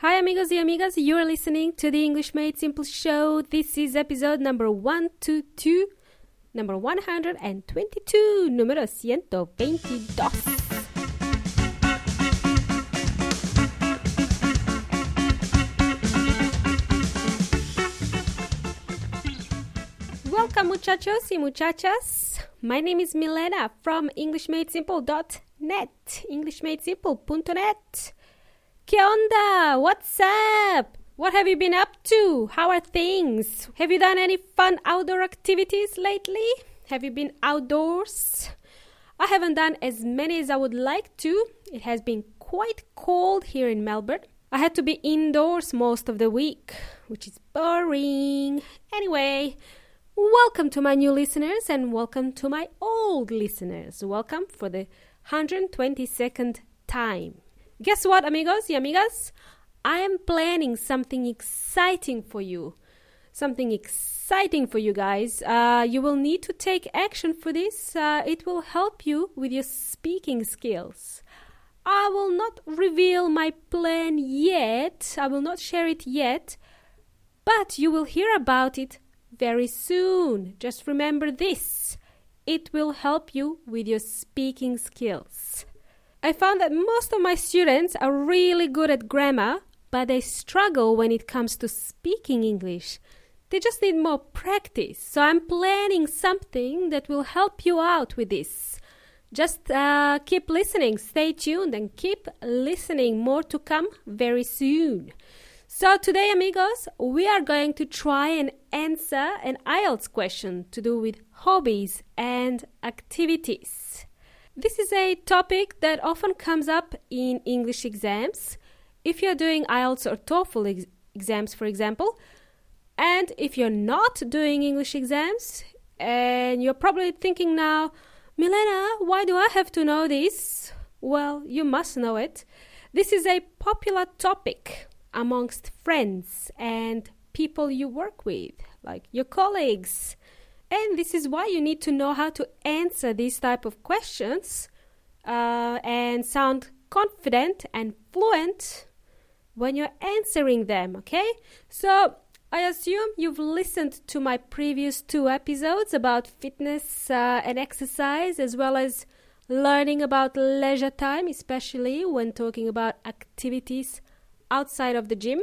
Hi, amigos y amigas. You're listening to the English Made Simple show. This is episode number 122, number 122, número 122. Welcome, muchachos y muchachas. My name is Milena from EnglishMadeSimple.net, EnglishMadeSimple.net. ¿Qué onda? What's up? What have you been up to? How are things? Have you done any fun outdoor activities lately? Have you been outdoors? I haven't done as many as I would like to. It has been quite cold here in Melbourne. I had to be indoors most of the week, which is boring. Anyway, welcome to my new listeners and welcome to my old listeners. Welcome for the 122nd time. Guess what, amigos y amigas? I am planning something exciting for you. Something exciting for you guys. Uh, you will need to take action for this. Uh, it will help you with your speaking skills. I will not reveal my plan yet. I will not share it yet. But you will hear about it very soon. Just remember this it will help you with your speaking skills. I found that most of my students are really good at grammar, but they struggle when it comes to speaking English. They just need more practice. So I'm planning something that will help you out with this. Just uh, keep listening, stay tuned, and keep listening. More to come very soon. So, today, amigos, we are going to try and answer an IELTS question to do with hobbies and activities. This is a topic that often comes up in English exams. If you're doing IELTS or TOEFL ex- exams, for example, and if you're not doing English exams, and you're probably thinking now, Milena, why do I have to know this? Well, you must know it. This is a popular topic amongst friends and people you work with, like your colleagues. And this is why you need to know how to answer these type of questions uh, and sound confident and fluent when you're answering them. Okay, so I assume you've listened to my previous two episodes about fitness uh, and exercise, as well as learning about leisure time, especially when talking about activities outside of the gym.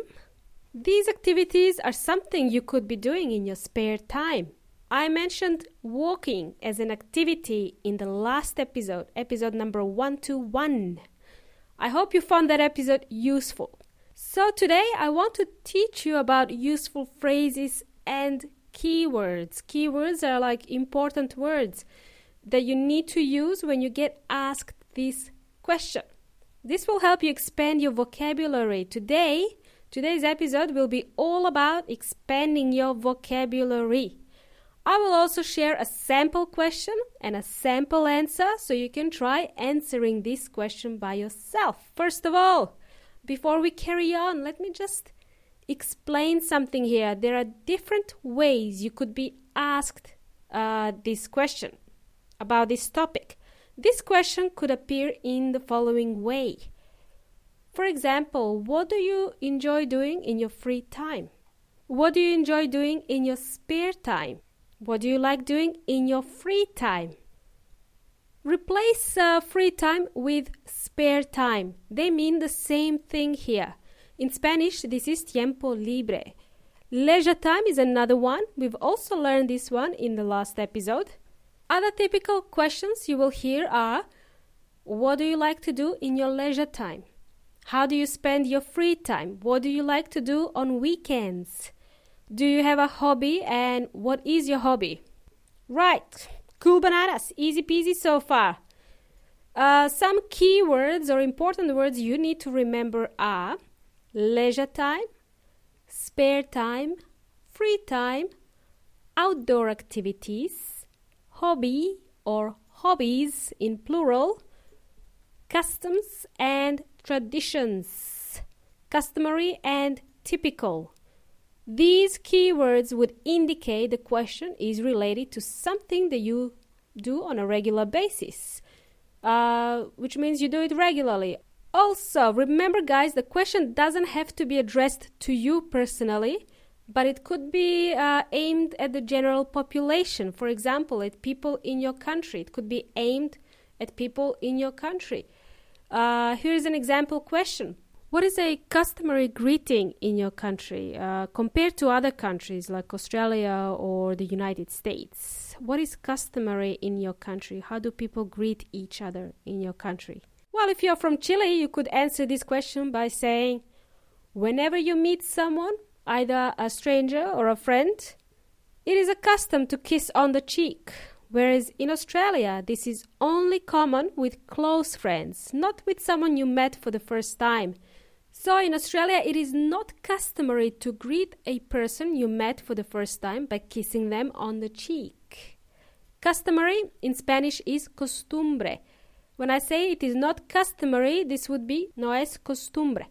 These activities are something you could be doing in your spare time. I mentioned walking as an activity in the last episode, episode number 121. I hope you found that episode useful. So, today I want to teach you about useful phrases and keywords. Keywords are like important words that you need to use when you get asked this question. This will help you expand your vocabulary. Today, today's episode will be all about expanding your vocabulary. I will also share a sample question and a sample answer so you can try answering this question by yourself. First of all, before we carry on, let me just explain something here. There are different ways you could be asked uh, this question about this topic. This question could appear in the following way. For example, what do you enjoy doing in your free time? What do you enjoy doing in your spare time? What do you like doing in your free time? Replace uh, free time with spare time. They mean the same thing here. In Spanish, this is tiempo libre. Leisure time is another one. We've also learned this one in the last episode. Other typical questions you will hear are What do you like to do in your leisure time? How do you spend your free time? What do you like to do on weekends? Do you have a hobby and what is your hobby? Right, cool bananas, easy peasy so far. Uh, some keywords or important words you need to remember are leisure time, spare time, free time, outdoor activities, hobby or hobbies in plural, customs and traditions, customary and typical. These keywords would indicate the question is related to something that you do on a regular basis, uh, which means you do it regularly. Also, remember, guys, the question doesn't have to be addressed to you personally, but it could be uh, aimed at the general population. For example, at people in your country. It could be aimed at people in your country. Uh, here's an example question What is a customary greeting in your country uh, compared to other countries like Australia or the United States? What is customary in your country? How do people greet each other in your country? Well, if you're from Chile, you could answer this question by saying, Whenever you meet someone, either a stranger or a friend, it is a custom to kiss on the cheek. Whereas in Australia, this is only common with close friends, not with someone you met for the first time. So in Australia, it is not customary to greet a person you met for the first time by kissing them on the cheek. Customary in Spanish is costumbre. When I say it is not customary, this would be no es costumbre.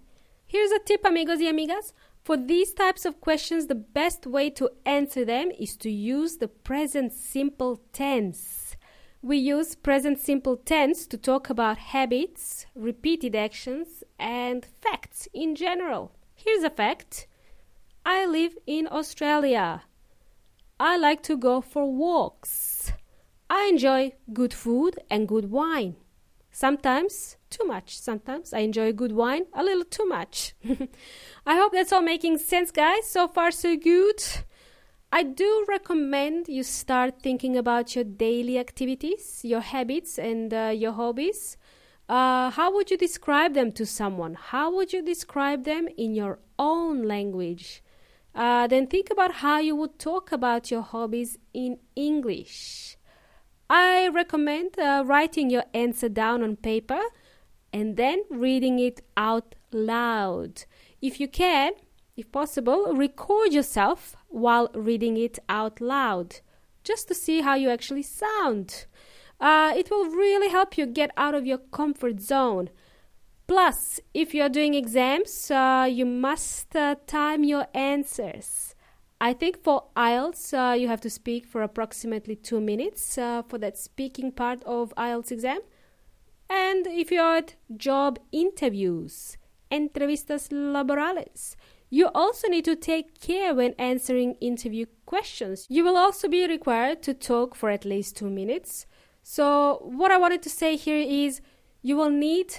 Here's a tip, amigos y amigas. For these types of questions, the best way to answer them is to use the present simple tense. We use present simple tense to talk about habits, repeated actions, and facts in general. Here's a fact I live in Australia. I like to go for walks. I enjoy good food and good wine. Sometimes too much. Sometimes I enjoy good wine a little too much. I hope that's all making sense, guys. So far, so good. I do recommend you start thinking about your daily activities, your habits, and uh, your hobbies. Uh, how would you describe them to someone? How would you describe them in your own language? Uh, then think about how you would talk about your hobbies in English. I recommend uh, writing your answer down on paper and then reading it out loud. If you can, if possible, record yourself while reading it out loud just to see how you actually sound. Uh, it will really help you get out of your comfort zone. Plus, if you're doing exams, uh, you must uh, time your answers. I think for IELTS, uh, you have to speak for approximately two minutes uh, for that speaking part of IELTS exam. And if you're at job interviews, entrevistas laborales, you also need to take care when answering interview questions. You will also be required to talk for at least two minutes. So, what I wanted to say here is you will need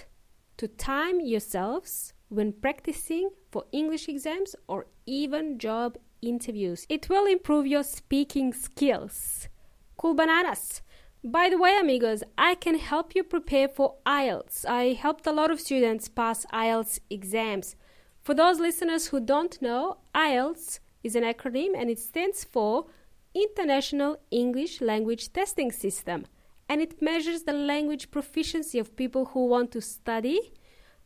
to time yourselves when practicing for English exams or even job interviews. It will improve your speaking skills. Cool bananas! By the way, amigos, I can help you prepare for IELTS. I helped a lot of students pass IELTS exams. For those listeners who don't know, IELTS is an acronym and it stands for International English Language Testing System and it measures the language proficiency of people who want to study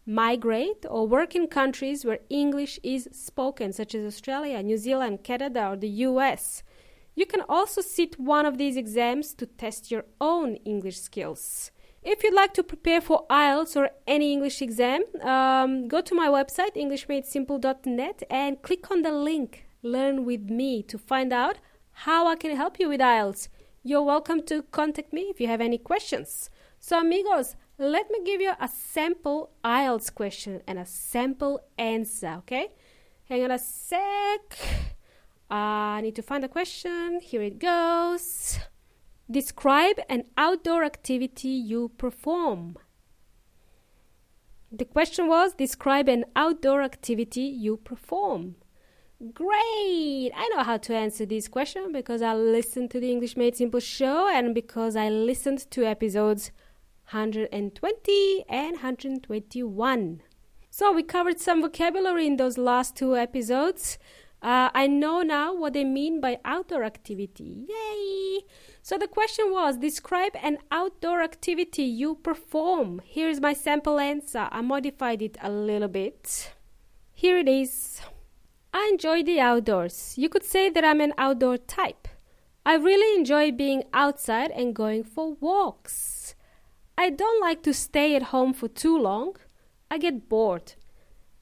migrate or work in countries where English is spoken, such as Australia, New Zealand, Canada, or the US. You can also sit one of these exams to test your own English skills. If you'd like to prepare for IELTS or any English exam, um, go to my website, EnglishMadeSimple.net, and click on the link Learn with Me to find out how I can help you with IELTS. You're welcome to contact me if you have any questions. So, amigos, let me give you a sample IELTS question and a sample answer, okay? Hang on a sec. I need to find the question. Here it goes. Describe an outdoor activity you perform. The question was Describe an outdoor activity you perform. Great! I know how to answer this question because I listened to the English Made Simple show and because I listened to episodes 120 and 121. So we covered some vocabulary in those last two episodes. Uh, I know now what they mean by outdoor activity. Yay! So the question was describe an outdoor activity you perform. Here's my sample answer. I modified it a little bit. Here it is. I enjoy the outdoors. You could say that I'm an outdoor type. I really enjoy being outside and going for walks. I don't like to stay at home for too long. I get bored.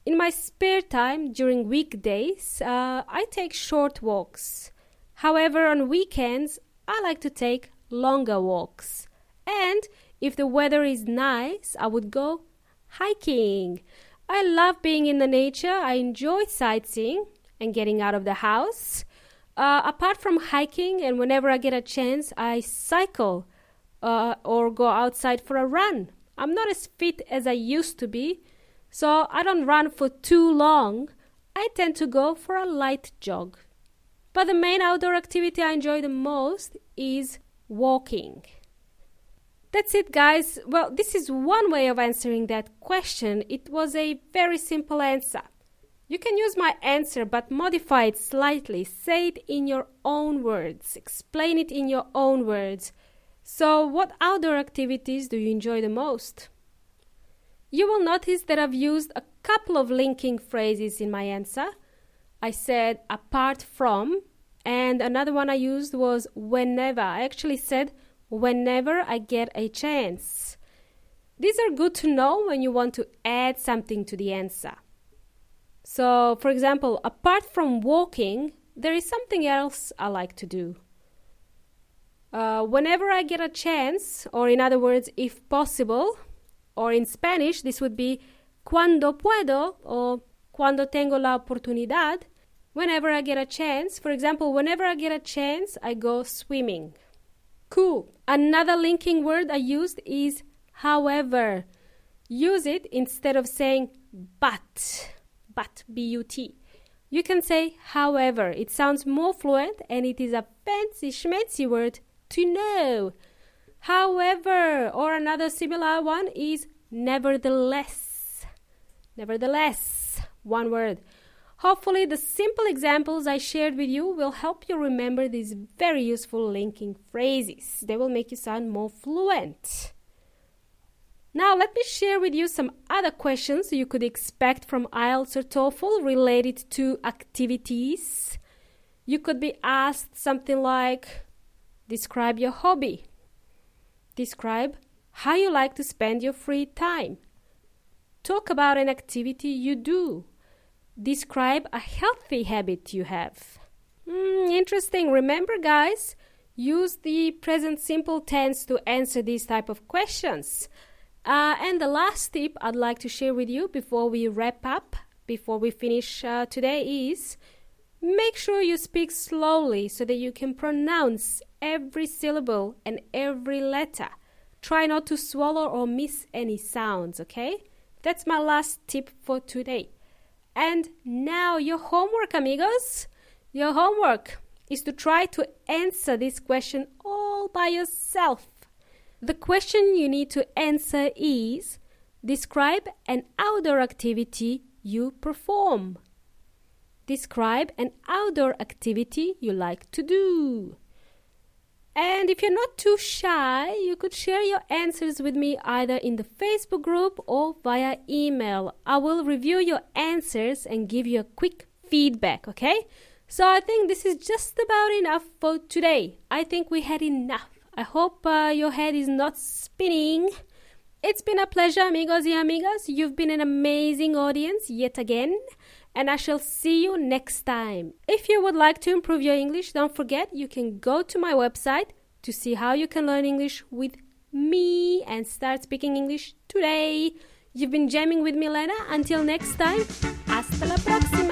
In my spare time during weekdays, uh, I take short walks. However, on weekends, I like to take longer walks. And if the weather is nice, I would go hiking. I love being in the nature. I enjoy sightseeing and getting out of the house. Uh, apart from hiking, and whenever I get a chance, I cycle uh, or go outside for a run. I'm not as fit as I used to be, so I don't run for too long. I tend to go for a light jog. But the main outdoor activity I enjoy the most is walking. That's it, guys. Well, this is one way of answering that question. It was a very simple answer. You can use my answer but modify it slightly. Say it in your own words. Explain it in your own words. So, what outdoor activities do you enjoy the most? You will notice that I've used a couple of linking phrases in my answer. I said apart from, and another one I used was whenever. I actually said whenever I get a chance. These are good to know when you want to add something to the answer. So, for example, apart from walking, there is something else I like to do. Uh, whenever I get a chance, or in other words, if possible, or in Spanish, this would be cuando puedo or cuando tengo la oportunidad. Whenever I get a chance, for example, whenever I get a chance, I go swimming. Cool. Another linking word I used is however. Use it instead of saying but. But, B U T. You can say however. It sounds more fluent and it is a fancy schmancy word to know. However, or another similar one is nevertheless. Nevertheless, one word. Hopefully, the simple examples I shared with you will help you remember these very useful linking phrases. They will make you sound more fluent. Now, let me share with you some other questions you could expect from IELTS or TOEFL related to activities. You could be asked something like Describe your hobby. Describe how you like to spend your free time. Talk about an activity you do. Describe a healthy habit you have. Mm, interesting. Remember, guys, use the present simple tense to answer these type of questions. Uh, and the last tip I'd like to share with you before we wrap up, before we finish uh, today, is make sure you speak slowly so that you can pronounce every syllable and every letter. Try not to swallow or miss any sounds, okay? That's my last tip for today. And now, your homework, amigos. Your homework is to try to answer this question all by yourself. The question you need to answer is Describe an outdoor activity you perform. Describe an outdoor activity you like to do. And if you're not too shy, you could share your answers with me either in the Facebook group or via email. I will review your answers and give you a quick feedback, okay? So I think this is just about enough for today. I think we had enough. I hope uh, your head is not spinning. It's been a pleasure, amigos y amigas. You've been an amazing audience yet again, and I shall see you next time. If you would like to improve your English, don't forget you can go to my website to see how you can learn English with me and start speaking English today. You've been jamming with Milena. Until next time, hasta la próxima.